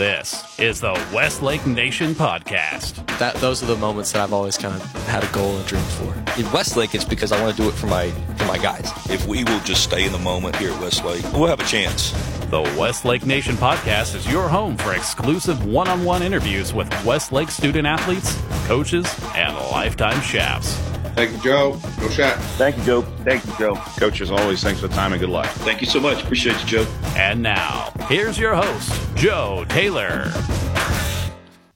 This is the Westlake Nation Podcast. That those are the moments that I've always kind of had a goal and dream for. In Westlake, it's because I want to do it for my for my guys. If we will just stay in the moment here at Westlake, we'll have a chance. The Westlake Nation Podcast is your home for exclusive one on one interviews with Westlake student athletes, coaches, and lifetime Chaps. Thank you, Joe. Go shot. Thank you, Joe. Thank you, Joe. Coach, as always, thanks for the time and good luck. Thank you so much. Appreciate you, Joe. And now, here's your host, Joe Taylor.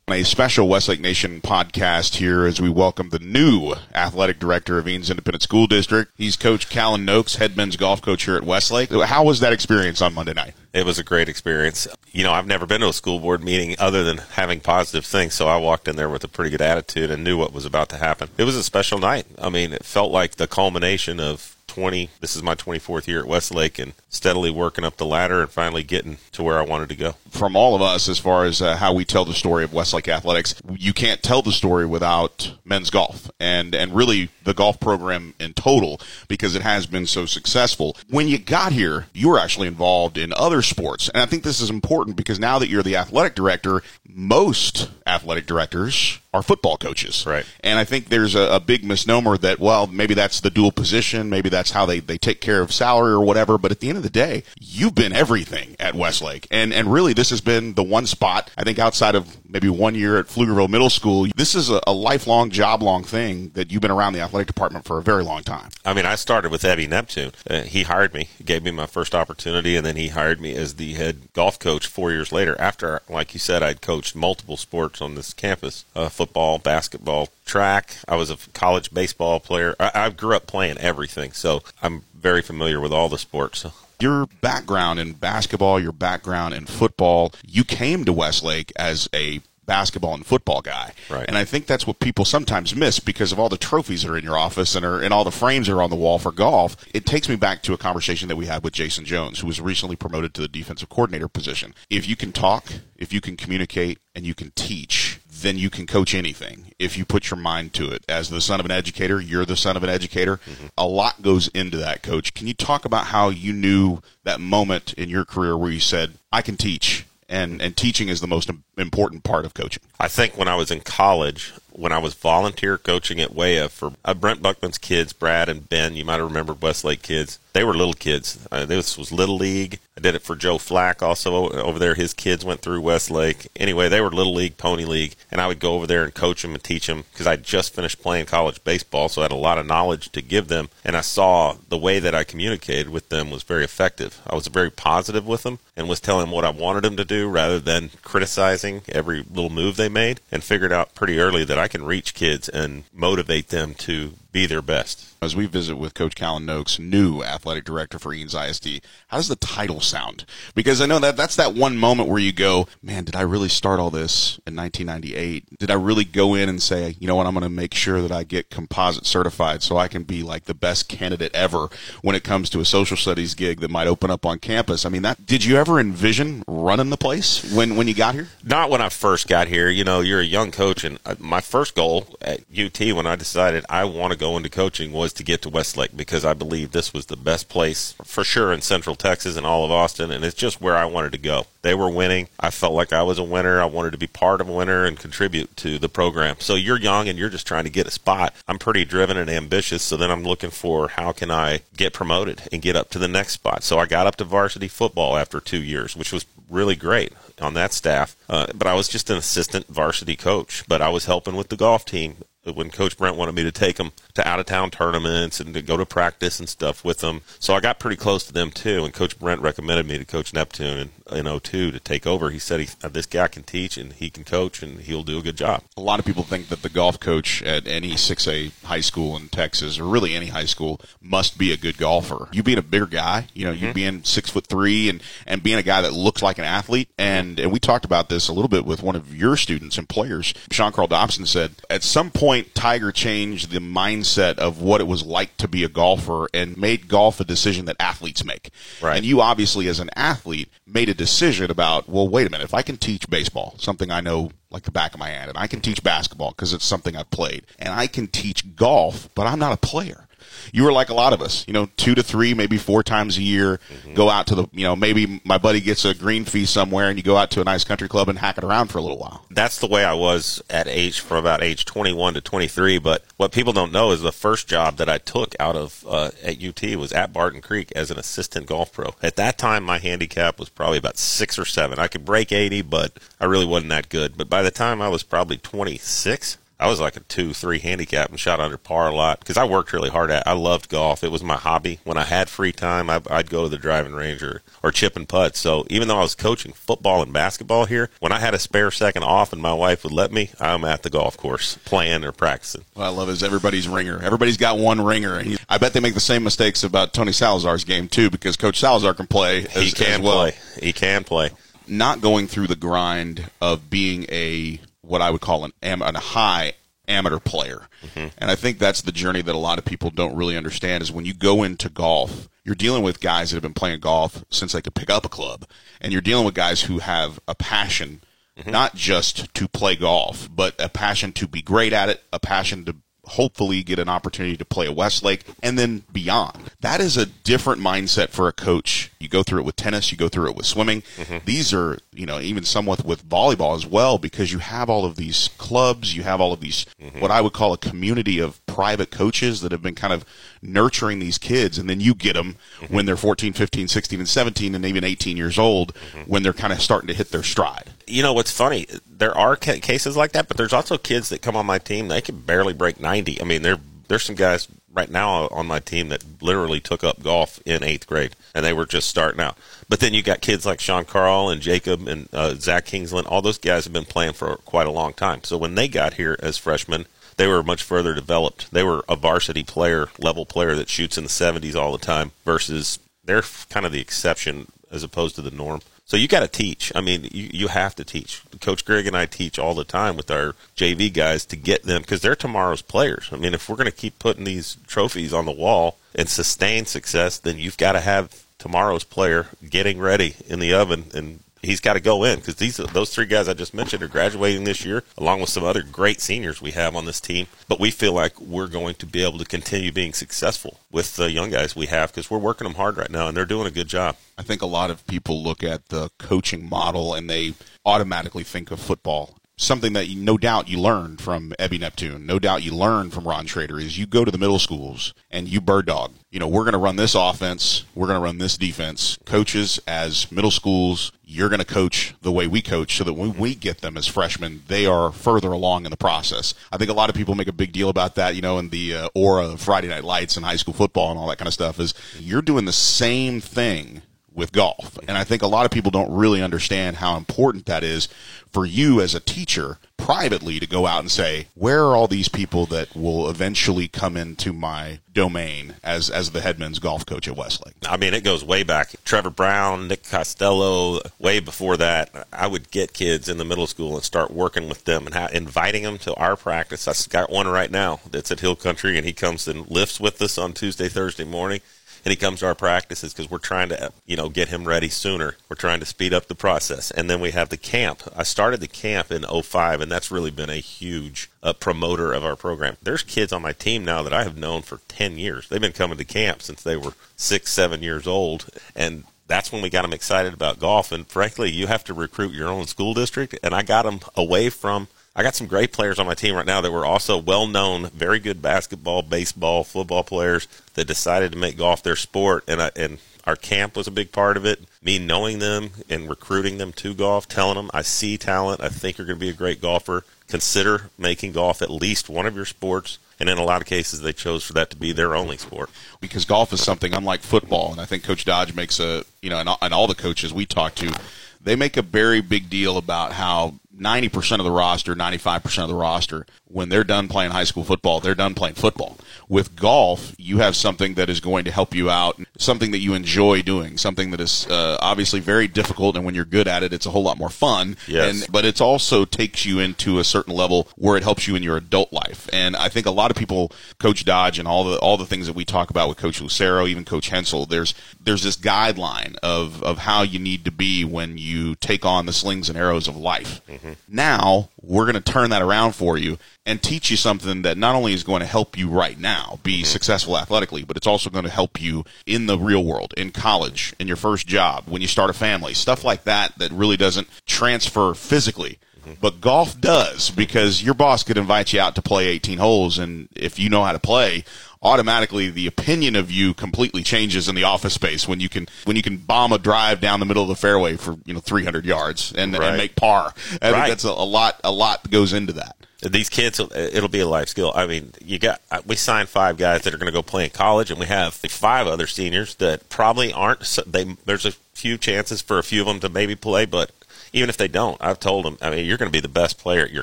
A special Westlake Nation podcast here as we welcome the new athletic director of Eanes Independent School District. He's Coach Callan Nokes, head men's golf coach here at Westlake. How was that experience on Monday night? It was a great experience. You know, I've never been to a school board meeting other than having positive things, so I walked in there with a pretty good attitude and knew what was about to happen. It was a special night. I mean, it felt like the culmination of 20 this is my 24th year at westlake and steadily working up the ladder and finally getting to where i wanted to go From all of us, as far as uh, how we tell the story of Westlake athletics, you can't tell the story without men's golf and and really the golf program in total because it has been so successful. When you got here, you were actually involved in other sports, and I think this is important because now that you're the athletic director, most athletic directors are football coaches. Right. And I think there's a, a big misnomer that, well, maybe that's the dual position, maybe that's how they, they take care of salary or whatever. But at the end of the day, you've been everything at Westlake. And, and really, this has been the one spot, I think outside of maybe one year at Pflugerville Middle School, this is a, a lifelong, job long thing that you've been around the athletic department for a very long time. i mean i started with ebby neptune uh, he hired me gave me my first opportunity and then he hired me as the head golf coach four years later after like you said i'd coached multiple sports on this campus uh, football basketball track i was a college baseball player I, I grew up playing everything so i'm very familiar with all the sports your background in basketball, your background in football, you came to Westlake as a basketball and football guy. Right. And I think that's what people sometimes miss because of all the trophies that are in your office and, are, and all the frames that are on the wall for golf. It takes me back to a conversation that we had with Jason Jones, who was recently promoted to the defensive coordinator position. If you can talk, if you can communicate, and you can teach, then you can coach anything if you put your mind to it. As the son of an educator, you're the son of an educator. Mm-hmm. A lot goes into that, coach. Can you talk about how you knew that moment in your career where you said, I can teach? And, and teaching is the most important part of coaching. I think when I was in college, when I was volunteer coaching at WEA for uh, Brent Buckman's kids, Brad and Ben, you might have remembered Westlake kids. They were little kids. Uh, this was Little League. I did it for Joe Flack also over there. His kids went through Westlake. Anyway, they were Little League, Pony League, and I would go over there and coach them and teach them because I just finished playing college baseball, so I had a lot of knowledge to give them. And I saw the way that I communicated with them was very effective. I was very positive with them and was telling them what I wanted them to do rather than criticizing every little move they made and figured out pretty early that I can reach kids and motivate them to be their best. As we visit with Coach Callan Nokes, new athletic director for Eanes ISD, how does the title sound? Because I know that that's that one moment where you go, man, did I really start all this in 1998? Did I really go in and say, you know what, I'm going to make sure that I get composite certified so I can be like the best candidate ever when it comes to a social studies gig that might open up on campus? I mean, that did you ever envision running the place when when you got here? Not when I first got here. You know, you're a young coach, and uh, my first goal at UT when I decided I want to go into coaching was to get to Westlake because I believe this was the best place for sure in Central Texas and all of Austin, and it's just where I wanted to go. They were winning. I felt like I was a winner. I wanted to be part of a winner and contribute to the program. So you're young and you're just trying to get a spot. I'm pretty driven and ambitious, so then I'm looking for how can I get promoted and get up to the next spot. So I got up to varsity football after two years, which was really great on that staff. Uh, but I was just an assistant varsity coach, but I was helping with the golf team when Coach Brent wanted me to take them to out of town tournaments and to go to practice and stuff with them. So I got pretty close to them too. And Coach Brent recommended me to Coach Neptune in, in 02 to take over. He said he, uh, this guy can teach and he can coach and he'll do a good job. A lot of people think that the golf coach at any 6A high school in Texas, or really any high school, must be a good golfer. You being a bigger guy, you know, you mm-hmm. being six foot three and, and being a guy that looks like an athlete. Mm-hmm. And, and we talked about this a little bit with one of your students and players. Sean Carl Dobson said, at some point, Tiger changed the mindset of what it was like to be a golfer and made golf a decision that athletes make. Right. And you obviously, as an athlete, made a decision about, well, wait a minute, if I can teach baseball, something I know like the back of my hand, and I can teach basketball because it's something I've played, and I can teach golf, but I'm not a player. You were like a lot of us, you know, two to three, maybe four times a year, go out to the, you know, maybe my buddy gets a green fee somewhere and you go out to a nice country club and hack it around for a little while. That's the way I was at age from about age 21 to 23. But what people don't know is the first job that I took out of uh, at UT was at Barton Creek as an assistant golf pro. At that time, my handicap was probably about six or seven. I could break 80, but I really wasn't that good. But by the time I was probably 26, I was like a two, three handicap and shot under par a lot because I worked really hard at. it. I loved golf. It was my hobby. When I had free time, I, I'd go to the driving range or, or chip and putt. So even though I was coaching football and basketball here, when I had a spare second off and my wife would let me, I'm at the golf course playing or practicing. What I love is everybody's ringer. Everybody's got one ringer. And I bet they make the same mistakes about Tony Salazar's game too, because Coach Salazar can play. As, he can well. play. He can play. Not going through the grind of being a what I would call an am- a high amateur player, mm-hmm. and I think that's the journey that a lot of people don't really understand. Is when you go into golf, you're dealing with guys that have been playing golf since they could pick up a club, and you're dealing with guys who have a passion. Mm-hmm. Not just to play golf, but a passion to be great at it, a passion to hopefully get an opportunity to play at Westlake and then beyond. That is a different mindset for a coach. You go through it with tennis, you go through it with swimming. Mm-hmm. These are, you know, even somewhat with volleyball as well because you have all of these clubs, you have all of these mm-hmm. what I would call a community of private coaches that have been kind of nurturing these kids and then you get them mm-hmm. when they're 14, 15, 16 and 17 and even 18 years old when they're kind of starting to hit their stride. You know what's funny? There are ca- cases like that, but there's also kids that come on my team. They can barely break ninety. I mean, there there's some guys right now on my team that literally took up golf in eighth grade, and they were just starting out. But then you got kids like Sean Carl and Jacob and uh, Zach Kingsland. All those guys have been playing for quite a long time. So when they got here as freshmen, they were much further developed. They were a varsity player, level player that shoots in the 70s all the time versus they're kind of the exception as opposed to the norm. So you got to teach. I mean, you, you have to teach. Coach Grigg and I teach all the time with our JV guys to get them because they're tomorrow's players. I mean, if we're going to keep putting these trophies on the wall and sustain success, then you've got to have tomorrow's player getting ready in the oven and he's got to go in because these those three guys I just mentioned are graduating this year, along with some other great seniors we have on this team. But we feel like we're going to be able to continue being successful with the young guys we have because we're working them hard right now and they're doing a good job. I think a lot of people look at the coaching model and they automatically think of football. Something that you, no doubt you learned from Ebby Neptune, no doubt you learned from Ron Schrader is you go to the middle schools and you bird dog. You know, we're going to run this offense, we're going to run this defense. Coaches as middle schools, you're going to coach the way we coach so that when we get them as freshmen, they are further along in the process. I think a lot of people make a big deal about that, you know, in the uh, aura of Friday Night Lights and high school football and all that kind of stuff is you're doing the same thing with golf. And I think a lot of people don't really understand how important that is for you as a teacher privately to go out and say, where are all these people that will eventually come into my domain as, as the headman's golf coach at Westlake? I mean, it goes way back. Trevor Brown, Nick Costello, way before that, I would get kids in the middle school and start working with them and ha- inviting them to our practice. I've got one right now that's at Hill Country, and he comes and lifts with us on Tuesday, Thursday morning. And he comes to our practices because we're trying to, you know, get him ready sooner. We're trying to speed up the process. And then we have the camp. I started the camp in 05, and that's really been a huge uh, promoter of our program. There's kids on my team now that I have known for 10 years. They've been coming to camp since they were six, seven years old. And that's when we got them excited about golf. And frankly, you have to recruit your own school district. And I got them away from. I got some great players on my team right now that were also well known, very good basketball, baseball, football players that decided to make golf their sport. And I, and our camp was a big part of it. Me knowing them and recruiting them to golf, telling them I see talent, I think you're going to be a great golfer. Consider making golf at least one of your sports. And in a lot of cases, they chose for that to be their only sport. because golf is something unlike football, and I think Coach Dodge makes a you know, and all, and all the coaches we talk to, they make a very big deal about how ninety percent of the roster, ninety five percent of the roster, when they're done playing high school football, they're done playing football. With golf, you have something that is going to help you out, something that you enjoy doing, something that is uh, obviously very difficult, and when you're good at it, it's a whole lot more fun. Yes. And but it also takes you into a certain level where it helps you in your adult life. And I think a lot of people, Coach Dodge, and all the all the things that we talk about with Coach Lucero, even Coach Hensel, there's there's this guideline of of how you need to be when you take on the slings and arrows of life. Now we're going to turn that around for you and teach you something that not only is going to help you right now be mm-hmm. successful athletically, but it's also going to help you in the real world, in college, in your first job, when you start a family, stuff like that that really doesn't transfer physically. Mm-hmm. But golf does because your boss could invite you out to play 18 holes, and if you know how to play, automatically the opinion of you completely changes in the office space when you can when you can bomb a drive down the middle of the fairway for you know 300 yards and, Right. and make par. I Right. think that's a, a lot a lot goes into that. these kids uh, it'll be a life skill i mean you got uh, we signed five guys that are going to go play in college and we have five other seniors that probably aren't they there's a few chances for a few of them to maybe play but even if they don't i've told them i mean you're going to be the best player at your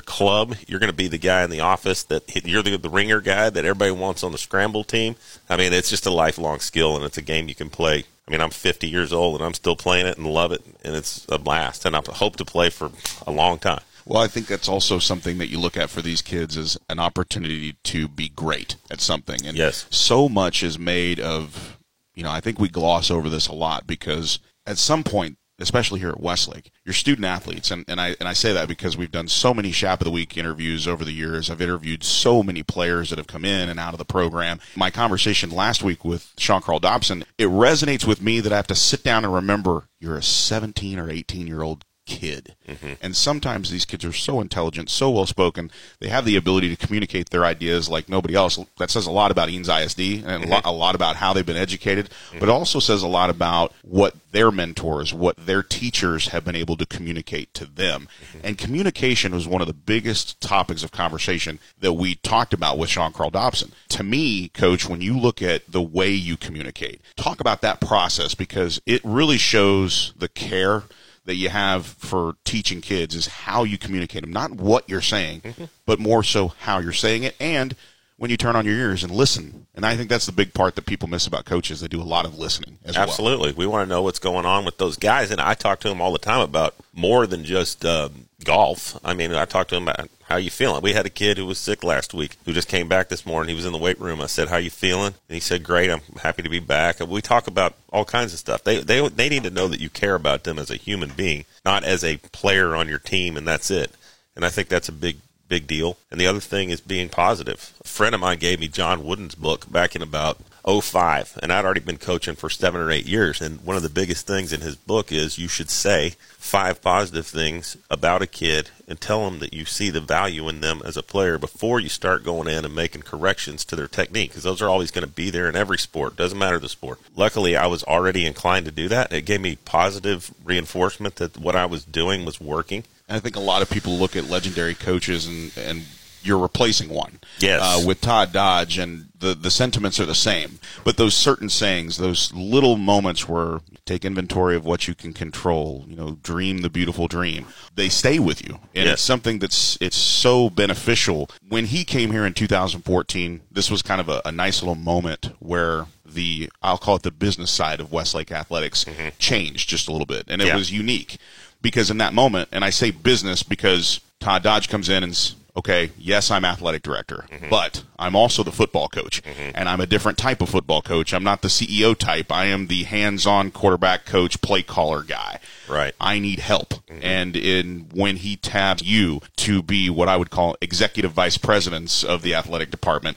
club you're going to be the guy in the office that you're the, the ringer guy that everybody wants on the scramble team i mean it's just a lifelong skill and it's a game you can play I mean, I'm 50 years old and I'm still playing it and love it, and it's a blast. And I hope to play for a long time. Well, I think that's also something that you look at for these kids as an opportunity to be great at something. And Yes. so much is made of, you know, I think we gloss over this a lot because at some point, especially here at Westlake, you're student athletes, and, and I and I say that because we've done so many Chap of the Week interviews over the years. I've interviewed so many players that have come in and out of the program. My conversation last week with Sean Carl Dobson, it resonates with me that I have to sit down and remember you're a 17 or 18 year old kid. Mm-hmm. And sometimes these kids are so intelligent, so well spoken, they have the ability to communicate their ideas like nobody else. That says a lot about Eanes ISD and a, lot, mm-hmm. a lot about how they've been educated, mm-hmm. but it also says a lot about what their mentors, what their teachers have been able to communicate to them. And communication was one of the biggest topics of conversation that we talked about with Sean Carl Dobson. To me, coach, when you look at the way you communicate, talk about that process because it really shows the care that you have for teaching kids is how you communicate them, not what you're saying, but more so how you're saying it and when you turn on your ears and listen. And I think that's the big part that people miss about coaches. They do a lot of listening as well. Absolutely. We want to know what's going on with those guys. And I talk to them all the time about more than just um, golf. I mean, I talk to them about how you feeling. We had a kid who was sick last week who just came back this morning. He was in the weight room. I said, "How you feeling?" And he said, "Great. I'm happy to be back." And we talk about all kinds of stuff. They they they need to know that you care about them as a human being, not as a player on your team, and that's it. And I think that's a big big deal. And the other thing is being positive. A friend of mine gave me John Wooden's book back in about 05, and I'd already been coaching for seven or eight years. And one of the biggest things in his book is you should say five positive things about a kid and tell them that you see the value in them as a player before you start going in and making corrections to their technique, because those are always going to be there in every sport. Doesn't matter the sport. Luckily, I was already inclined to do that. It gave me positive reinforcement that what I was doing was working. I think a lot of people look at legendary coaches and, and you're replacing one. Yes. Uh, with Todd Dodge, and the, the sentiments are the same. But those certain sayings, those little moments where take inventory of what you can control, you know, dream the beautiful dream, they stay with you. And Yes. it's something that's it's so beneficial. When he came here in 2014, this was kind of a, a nice little moment where the I'll call it the business side of Westlake athletics changed just a little bit, and it Yeah. was unique because in that moment, and I say business because Todd Dodge comes in and okay, yes, I'm athletic director, mm-hmm. but I'm also the football coach, mm-hmm. and I'm a different type of football coach. I'm not the CEO type. I am the hands-on quarterback coach, play caller guy. Right. I need help. Mm-hmm. And in when he tabbed you to be what I would call executive vice presidents of the athletic department,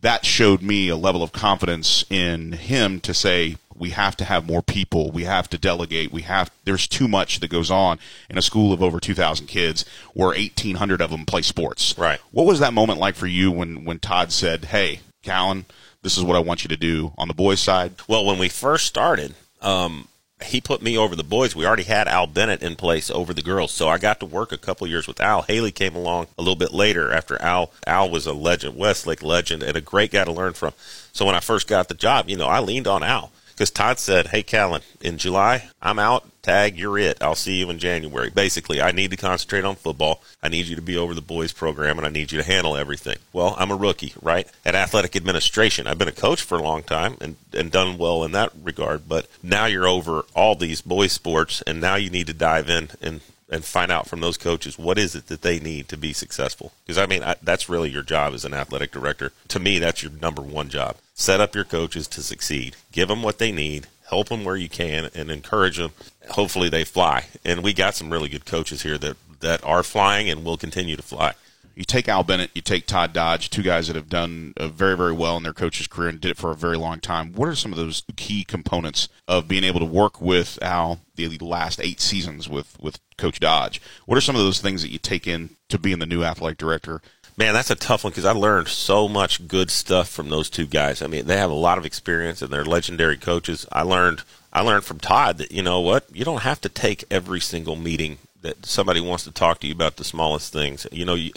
that showed me a level of confidence in him to say we have to have more people we have to delegate we have there's too much that goes on in a school of over 2000 kids where 1800 of them play sports Right. what was that moment like for you when when todd said hey callan this is what i want you to do on the boys side Well, when we first started, um, he put me over the boys. We already had Al Bennett in place over the girls, so I got to work a couple years with Al. Haley came along a little bit later after Al. Al was a legend, Westlake legend, and a great guy to learn from. So when I first got the job, you know, I leaned on Al because Todd said, "Hey, Callan, in July, I'm out. Tag, you're it. I'll see you in January." Basically, I need to concentrate on football. I need you to be over the boys program, and I need you to handle everything. Well, I'm a rookie, right? At athletic administration, I've been a coach for a long time and and done well in that regard. But now you're over all these boys sports, and now you need to dive in and and find out from those coaches what is it that they need to be successful. Because I mean, I, that's really your job as an athletic director. To me, that's your number one job. Set up your coaches to succeed. Give them what they need. Help them where you can, and encourage them. Hopefully, they fly. And we got some really good coaches here that that are flying and will continue to fly. You take Al Bennett, you take Todd Dodge, two guys that have done uh, very, very well in their coach's career and did it for a very long time. What are some of those key components of being able to work with Al the last eight seasons with, with Coach Dodge? What are some of those things that you take in to being the new athletic director? Man, that's a tough one because I learned so much good stuff from those two guys. I mean, they have a lot of experience and they're legendary coaches. I learned I learned from Todd that you know what you don't have to take every single meeting that somebody wants to talk to you about the smallest things. You know, you,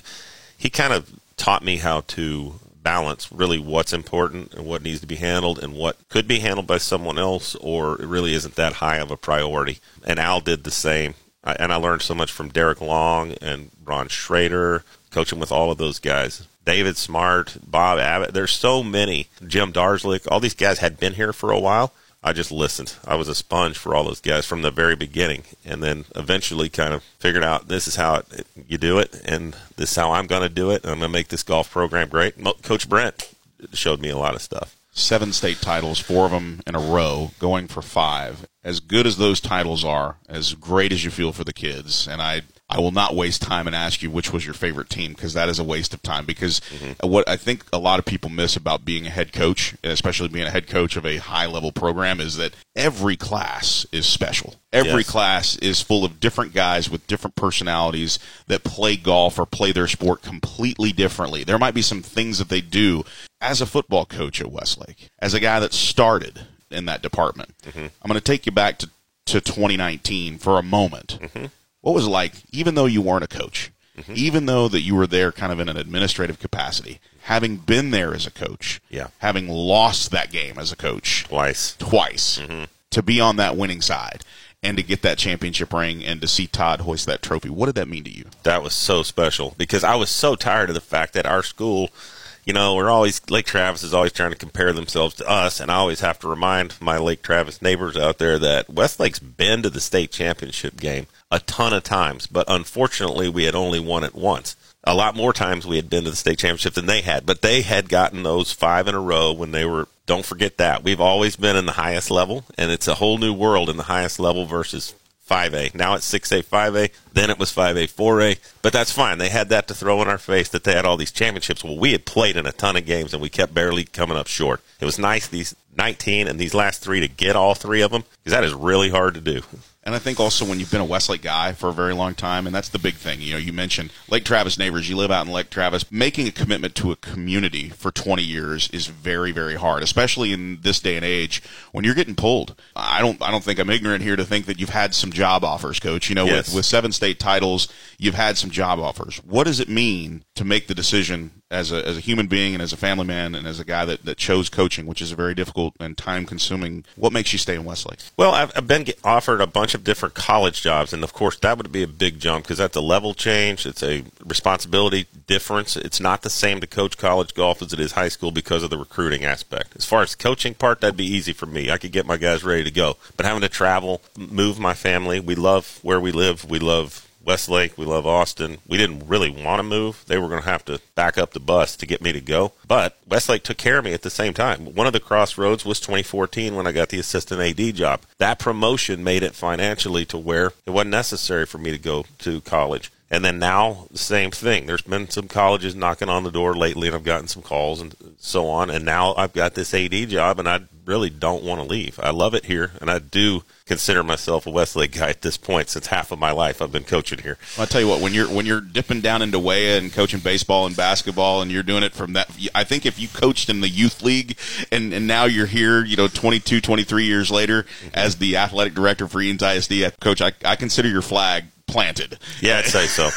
he kind of taught me how to balance really what's important and what needs to be handled and what could be handled by someone else or it really isn't that high of a priority. And Al did the same. I, and I learned so much from Derek Long and Ron Schrader, coaching with all of those guys. David Smart, Bob Abbott. There's so many. Jim Darzlik. All these guys had been here for a while I just listened. I was a sponge for all those guys from the very beginning, and then eventually kind of figured out this is how it, you do it, and this is how I'm going to do it. I'm going to make this golf program great. Coach Brent showed me a lot of stuff. Seven state titles, four of them in a row, going for five. As good as those titles are, as great as you feel for the kids, and I I will not waste time and ask you which was your favorite team because that is a waste of time. Because mm-hmm. what I think a lot of people miss about being a head coach, especially being a head coach of a high level program, is that every class is special. Every yes. class is full of different guys with different personalities that play golf or play their sport completely differently. There might be some things that they do as a football coach at Westlake, as a guy that started in that department. Mm-hmm. I'm going to take you back to, to 2019 for a moment. Mm-hmm what was it like, even though you weren't a coach, mm-hmm. even though that you were there kind of in an administrative capacity, having been there as a coach, yeah. having lost that game as a coach twice, twice, mm-hmm. to be on that winning side and to get that championship ring and to see Todd hoist that trophy. What did that mean to you? That was so special because I was so tired of the fact that our school – you know, we're always Lake Travis is always trying to compare themselves to us, and I always have to remind my Lake Travis neighbors out there that Westlake's been to the state championship game a ton of times, but unfortunately, we had only won it once. A lot more times we had been to the state championship than they had, but they had gotten those five in a row when they were. Don't forget that we've always been in the highest level, and it's a whole new world in the highest level versus 5A. Now it's 6A, 5A. Then it was 5A, 4A. But that's fine. They had that to throw in our face that they had all these championships. Well, we had played in a ton of games and we kept barely coming up short. It was nice these 19 and these last three to get all three of them because that is really hard to do. And I think also when you've been a Westlake guy for a very long time, and that's the big thing. You know, you mentioned Lake Travis neighbors. You live out in Lake Travis. Making a commitment to a community for 20 years is very, very hard, especially in this day and age when you're getting pulled. I don't, I don't think I'm ignorant here to think that you've had some job offers, Coach. You know, yes. with with seven state titles, you've had some job offers. What does it mean to make the decision as a, as a human being and as a family man and as a guy that, that chose coaching, which is a very difficult and time consuming, what makes you stay in Westlake? Well, I've, I've been offered a bunch of different college jobs, and of course, that would be a big jump because that's a level change. It's a responsibility difference. It's not the same to coach college golf as it is high school because of the recruiting aspect. As far as coaching part, that'd be easy for me. I could get my guys ready to go. But having to travel, move my family, we love where we live. We love Westlake. We love Austin. We didn't really want to move. They were going to have to back up the bus to get me to go. But Westlake took care of me at the same time. One of the crossroads was 2014 when I got the assistant AD job. That promotion made it financially to where it wasn't necessary for me to go to college. And then now, the same thing. There's been some colleges knocking on the door lately, and I've gotten some calls and so on. And now I've got this AD job, and I really don't want to leave. I love it here, and I do consider myself a Westlake guy at this point since half of my life I've been coaching here. I'll tell you what, when you're when you're dipping down into WEA and coaching baseball and basketball and you're doing it from that I think if you coached in the youth league and, and now you're here, you know, 22, 23 years later mm-hmm. as the athletic director for Eanes ISD, coach, I, I consider your flag planted. Yeah, I'd say so.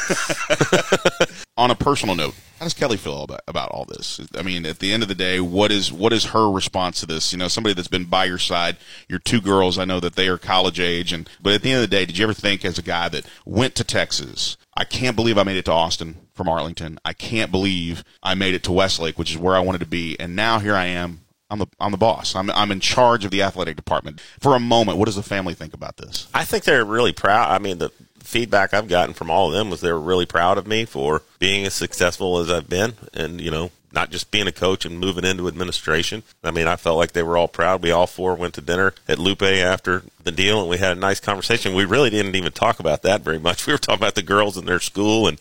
On a personal note, how does Kelly feel about, about all this? I mean, at the end of the day, what is what is her response to this? You know, somebody that's been by your side, your two girls, I know that they are college age, and but at the end of the day, did you ever think as a guy that went to Texas, I can't believe I made it to Austin from Arlington. I can't believe I made it to Westlake, which is where I wanted to be, and now here I am. I'm the I'm the boss. I'm I'm in charge of the athletic department. For a moment, what does the family think about this? I think they're really proud. I mean, the feedback I've gotten from all of them was they were really proud of me for being as successful as I've been, and you know, not just being a coach and moving into administration. I mean, I felt like they were all proud. We all four went to dinner at Lupe after the deal, and we had a nice conversation. We really didn't even talk about that very much. We were talking about the girls in their school, and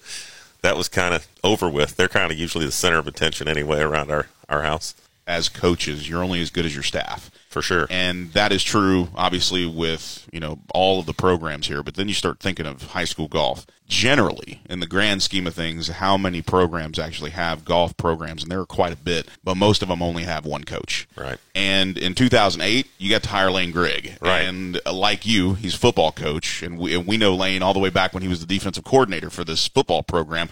that was kind of over with. They're kind of usually the center of attention anyway around our, our house. As coaches, you're only as good as your staff. For sure. And that is true, obviously, with, you know, all of the programs here. But then you start thinking of high school golf. Generally, in the grand scheme of things, how many programs actually have golf programs? And there are quite a bit, but most of them only have one coach. Right. And in 2008, you got to hire Lane Grigg. Right. And uh, like you, he's a football coach. And we, and we know Lane all the way back when he was the defensive coordinator for this football program.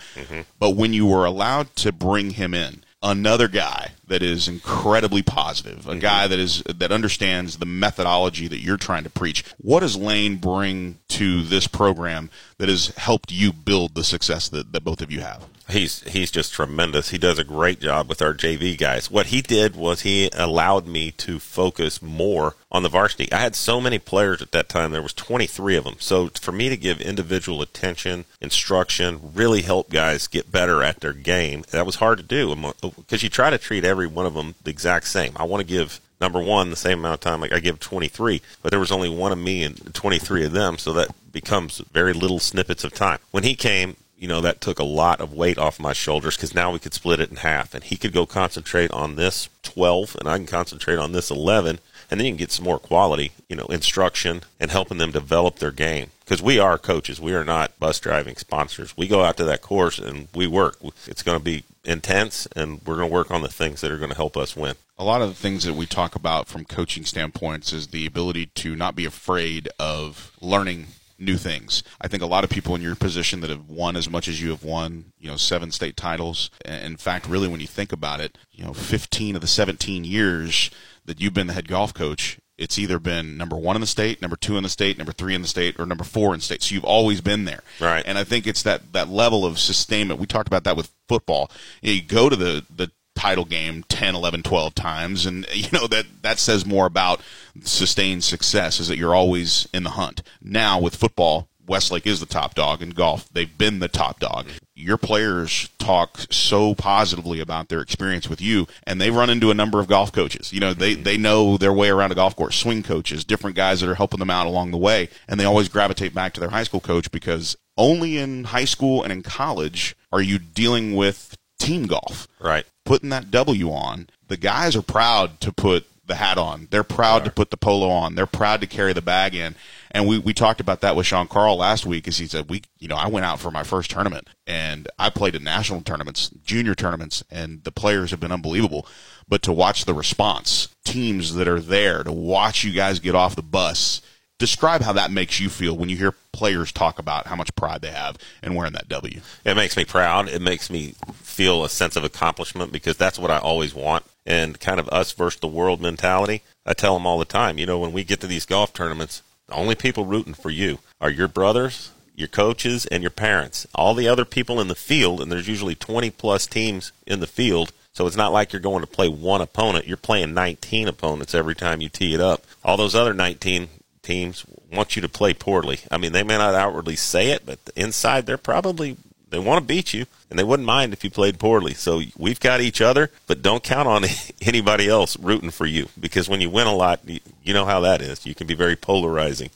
But when you were allowed to bring him in, another guy that is incredibly positive, a mm-hmm. guy that is that understands the methodology that you're trying to preach. What does Lane bring to this program that has helped you build the success that, that both of you have? He's he's just tremendous. He does a great job with our JV guys. What he did was he allowed me to focus more on the varsity. I had so many players at that time. There was 23 of them. So for me to give individual attention, instruction, really help guys get better at their game, that was hard to do because oh, you try to treat every one of them the exact same. I want to give number one the same amount of time like I give 23, but there was only one of me and 23 of them, so that becomes very little snippets of time. When he came, you know, that took a lot of weight off my shoulders because now we could split it in half. And he could go concentrate on this 12, and I can concentrate on this 11. And then you can get some more quality, you know, instruction and helping them develop their game. Because we are coaches. We are not bus driving sponsors. We go out to that course and we work. It's going to be intense, and we're going to work on the things that are going to help us win. A lot of the things that we talk about from coaching standpoints is the ability to not be afraid of learning new things. I think a lot of people in your position that have won as much as you have won, you know, seven state titles. In fact, really, when you think about it, you know, 15 of the 17 years that you've been the head golf coach, it's either been number one in the state, number two in the state, number three in the state, or number four in the state. So you've always been there. Right. And I think it's that, that level of sustainment. We talked about that with football. You, know, you go to the, the title game 10 11 12 times and you know that that says more about sustained success is that you're always in the hunt now with football Westlake is the top dog in golf. They've been the top dog. Your players talk so positively about their experience with you, and they run into a number of golf coaches. You know, they, mm-hmm. they know their way around a golf course, swing coaches, different guys that are helping them out along the way, and they always gravitate back to their high school coach because only in high school and in college are you dealing with team golf. Right. Putting that W on, the guys are proud to put the hat on. They're proud to put the polo on. They're proud to carry the bag in. And we, we talked about that with Sean Carl last week as he said, we, you know, I went out for my first tournament and I played in national tournaments, junior tournaments, and the players have been unbelievable. But to watch the response, teams that are there to watch you guys get off the bus, describe how that makes you feel when you hear players talk about how much pride they have in wearing that W. It makes me proud. It makes me feel a sense of accomplishment because that's what I always want. And kind of us versus the world mentality. I tell them all the time, you know, when we get to these golf tournaments, the only people rooting for you are your brothers, your coaches, and your parents. All the other people in the field, and there's usually 20 plus teams in the field. So it's not like you're going to play one opponent. You're playing 19 opponents every time you tee it up. All those other 19 teams want you to play poorly. I mean, they may not outwardly say it, but inside they're probably they want to beat you, and they wouldn't mind if you played poorly. So we've got each other, but don't count on anybody else rooting for you because when you win a lot, you know how that is. You can be very polarizing.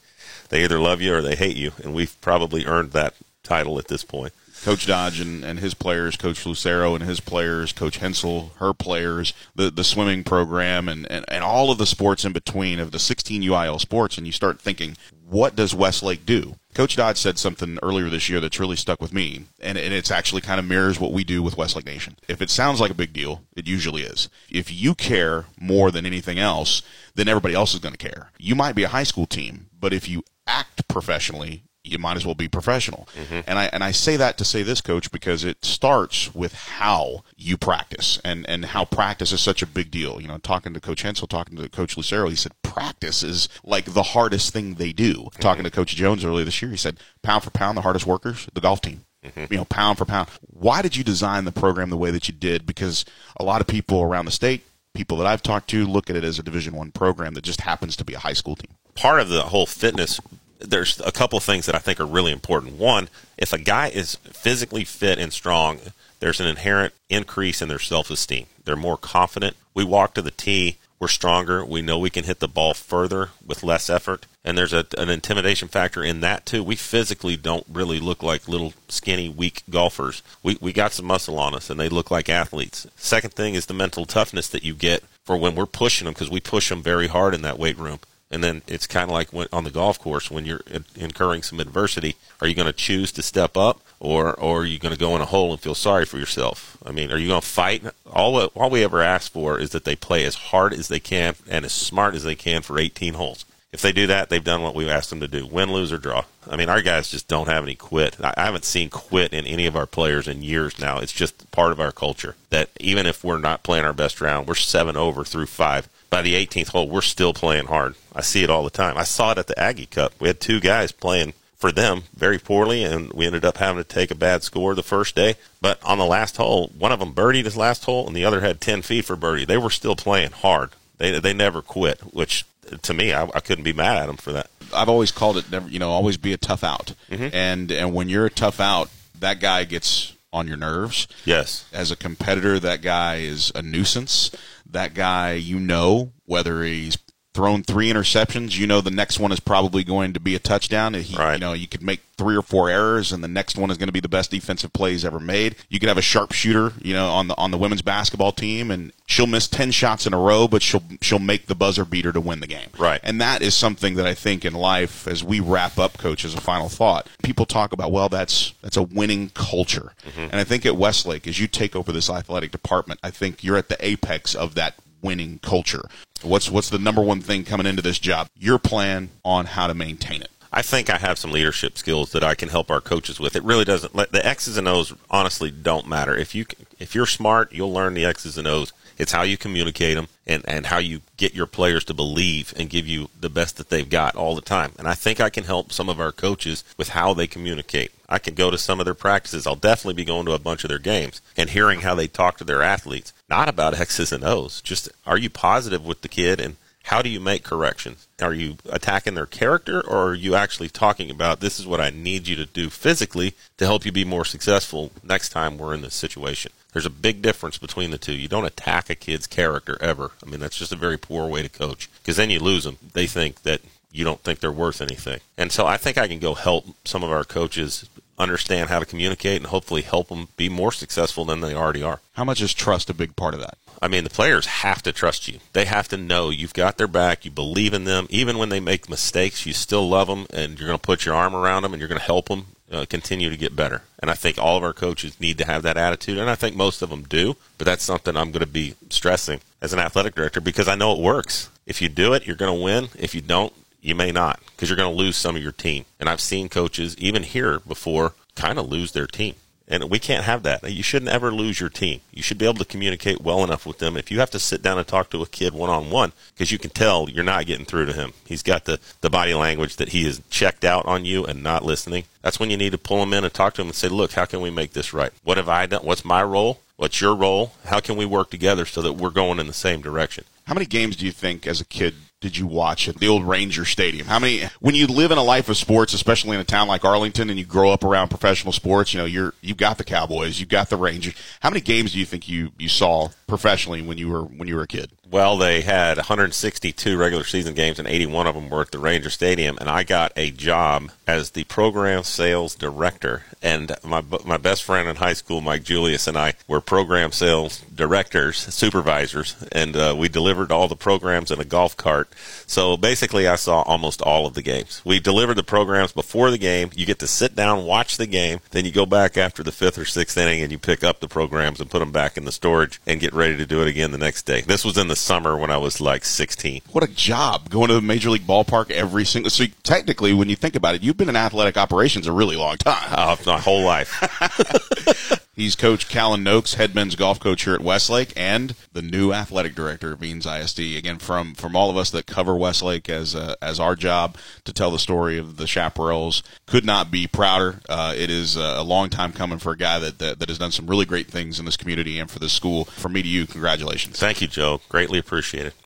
They either love you or they hate you, and we've probably earned that title at this point. Coach Dodge and, and his players, Coach Lucero and his players, Coach Hensel, her players, the, the swimming program, and, and, and all of the sports in between of the 16 UIL sports. And you start thinking, what does Westlake do? Coach Dodge said something earlier this year that's really stuck with me, and, and it's actually kind of mirrors what we do with Westlake Nation. If it sounds like a big deal, it usually is. If you care more than anything else, then everybody else is going to care. You might be a high school team, but if you act professionally, you might as well be professional. Mm-hmm. And I and I say that to say this, coach, because it starts with how you practice and and how practice is such a big deal. You know, talking to Coach Hensel, talking to Coach Lucero, he said practice is like the hardest thing they do. Mm-hmm. Talking to Coach Jones earlier this year, he said pound for pound, the hardest workers, the golf team. Mm-hmm. You know, pound for pound. Why did you design the program the way that you did? Because a lot of people around the state, people that I've talked to, look at it as a Division One program that just happens to be a high school team. Part of the whole fitness there's a couple of things that I think are really important. One, if a guy is physically fit and strong, there's an inherent increase in their self esteem. They're more confident. We walk to the tee, we're stronger. We know we can hit the ball further with less effort. And there's a, an intimidation factor in that, too. We physically don't really look like little skinny, weak golfers. We, we got some muscle on us, and they look like athletes. Second thing is the mental toughness that you get for when we're pushing them, because we push them very hard in that weight room. And then it's kind of like when, on the golf course when you're incurring some adversity. Are you going to choose to step up, or or are you going to go in a hole and feel sorry for yourself? I mean, are you going to fight? All all we ever ask for is that they play as hard as they can and as smart as they can for 18 holes. If they do that, they've done what we asked them to do: win, lose, or draw. I mean, our guys just don't have any quit. I haven't seen quit in any of our players in years now. It's just part of our culture that even if we're not playing our best round, we're seven over through five by the 18th hole, we're still playing hard. I see it all the time. I saw it at the Aggie Cup. We had two guys playing for them very poorly, and we ended up having to take a bad score the first day. But on the last hole, one of them birdied his last hole, and the other had 10 feet for birdie. They were still playing hard. They they never quit, which to me, I, I couldn't be mad at them for that. I've always called it never, you know, always be a tough out, mm-hmm. and and when you're a tough out, that guy gets on your nerves. Yes. As a competitor, that guy is a nuisance. That guy, you know, whether he's thrown three interceptions, you know the next one is probably going to be a touchdown. He, right. You know, you could make three or four errors, and the next one is going to be the best defensive plays ever made. You could have a sharpshooter, you know, on the on the women's basketball team, and she'll miss ten shots in a row, but she'll she'll make the buzzer beater to win the game. Right. And that is something that I think in life, as we wrap up, coach, as a final thought, people talk about. Well, that's that's a winning culture, mm-hmm. and I think at Westlake, as you take over this athletic department, I think you're at the apex of that winning culture. What's what's the number one thing coming into this job? Your plan on how to maintain it. I think I have some leadership skills that I can help our coaches with. It really doesn't. The X's and O's honestly don't matter. If you if you're smart, you'll learn the X's and O's. It's how you communicate them and, and how you get your players to believe and give you the best that they've got all the time. And I think I can help some of our coaches with how they communicate. I can go to some of their practices. I'll definitely be going to a bunch of their games and hearing how they talk to their athletes. Not about X's and O's. Just are you positive with the kid and how do you make corrections? Are you attacking their character or are you actually talking about this is what I need you to do physically to help you be more successful next time we're in this situation? There's a big difference between the two. You don't attack a kid's character ever. I mean, that's just a very poor way to coach because then you lose them. They think that you don't think they're worth anything. And so I think I can go help some of our coaches understand how to communicate and hopefully help them be more successful than they already are. How much is trust a big part of that? I mean, the players have to trust you. They have to know you've got their back, you believe in them. Even when they make mistakes, you still love them and you're going to put your arm around them and you're going to help them uh, continue to get better. And I think all of our coaches need to have that attitude, and I think most of them do. But that's something I'm going to be stressing as an athletic director because I know it works. If you do it, you're going to win. If you don't, you may not because you're going to lose some of your team. And I've seen coaches, even here before, kind of lose their team. And we can't have that. You shouldn't ever lose your team. You should be able to communicate well enough with them. If you have to sit down and talk to a kid one on one, because you can tell you're not getting through to him. He's got the, the body language that he is checked out on you and not listening. That's when you need to pull him in and talk to him and say, look, how can we make this right? What have I done? What's my role? What's your role? How can we work together so that we're going in the same direction? How many games do you think as a kid did you watch at the old Ranger Stadium? How many when you live in a life of sports, especially in a town like Arlington and you grow up around professional sports, you know, you're you've got the Cowboys, you've got the Rangers. How many games do you think you you saw professionally when you were when you were a kid? Well, they had 162 regular season games, and 81 of them were at the Ranger Stadium. And I got a job as the program sales director. And my my best friend in high school, Mike Julius, and I were program sales directors, supervisors, and uh, we delivered all the programs in a golf cart. So basically, I saw almost all of the games. We delivered the programs before the game. You get to sit down, watch the game, then you go back after the fifth or sixth inning, and you pick up the programs and put them back in the storage and get ready to do it again the next day. This was in the summer when I was like 16. What a job going to the major league ballpark every single. So technically, when you think about it, you've been in athletic operations a really long time. Uh, my whole life. He's Coach Callan Nokes, head men's golf coach here at Westlake, and the new athletic director of Eanes ISD. Again, from from all of us that cover Westlake as uh, as our job to tell the story of the Chaparrals, could not be prouder. Uh, it is a long time coming for a guy that, that that has done some really great things in this community and for this school. From me to you, congratulations. Thank you, Joe. Greatly appreciated.